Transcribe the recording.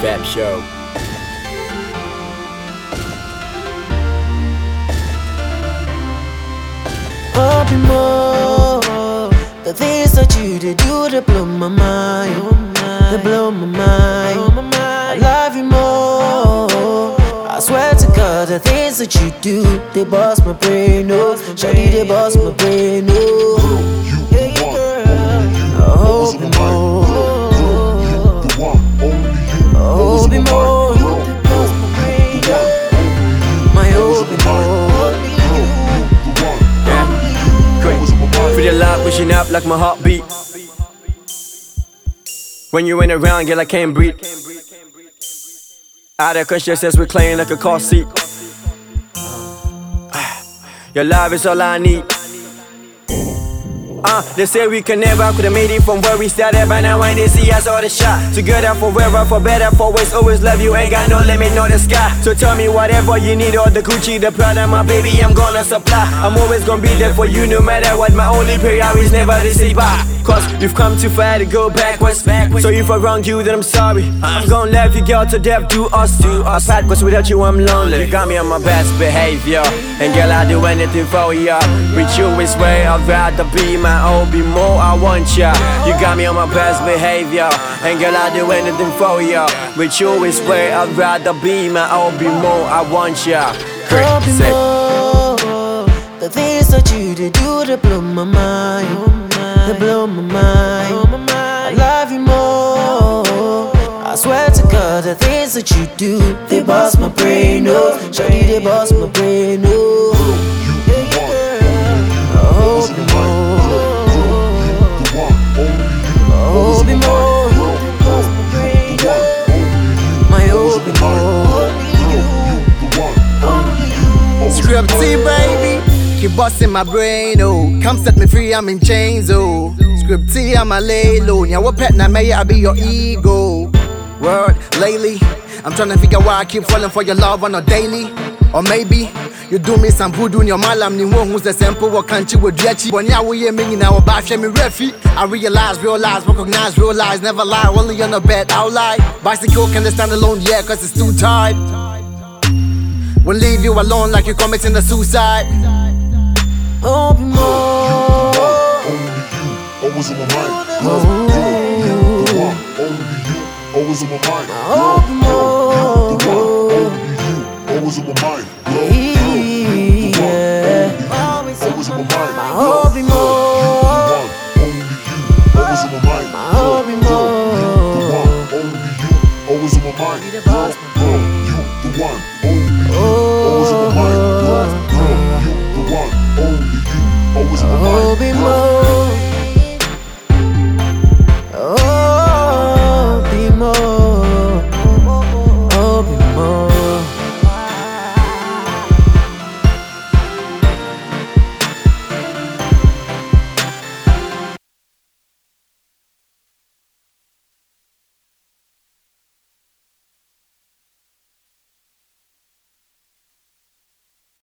Fab Show. Hope you more. The things that you did do to blow my mind, they blow my mind. I love you more. I swear to God, the things that you do, they bust my brain, oh. Shawty, they bust oh. my brain, oh. Yeah, yeah, girl. I hope you more. Like my heartbeat. When you ain't around, girl, I can't breathe. Out of consciousness, we're playing like a car seat. Your love is all I need. Uh, they say we can never could have made it from where we started, but now when they see us all the shot together forever, for better, for worse, always love you. Ain't got no limit, no the sky. So tell me whatever you need, all the Gucci, the Prada, my baby, I'm gonna supply. I'm always gonna be there for you, no matter what. My only prayer is never to say bye. Cause you've come too far to go backwards. backwards. So if I wronged you, then I'm sorry. I'm gonna love you, girl, to death, do us, do us. Bad, cause without you, I'm lonely. You got me on my best behavior. And girl, I'll do anything for ya. With you, it's way I'd rather be my own, be more. I want ya. You got me on my best behavior. And girl, I'll do anything for ya. With you, it's way I'd rather be my own, be more. I want ya. Hope you Say. more. The things that you did do to blow my mind, they blow my mind. I love you more. I swear to God, the things that you do, they bust my brain, oh. Shawty, they bust my brain, oh. Yeah, yeah. I you more. I hope more. They bust my brain, oh. My hope more. Scrip T, baby. Keep busting my brain, oh. Come set me free, I'm in chains, oh. Script I'm a lay low. Now, what pet, now, may I be your ego? Word, lately, I'm trying to figure why I keep falling for your love on a daily. Or maybe, you do me some voodoo in your malam, ni one who's a sample, what can't you? But now we ain't meaning now, about me refi. I realize, realize, recognize, realize, never lie, only on the bed, I'll lie. Bicycle can stand alone, yeah, cause it's too tight. Won't leave you alone like you're committing a suicide. Oh, be more. Always on my mind. You the one. Only you. Always on my mind. Girl, girl, you the one. Only you. Always on my mind. Girl, girl, you the one. Only you. Always on my mind. My whole be more. You. Always on Only you. Always on my mind. Girl, girl, you the one. Only you. Always on my mind.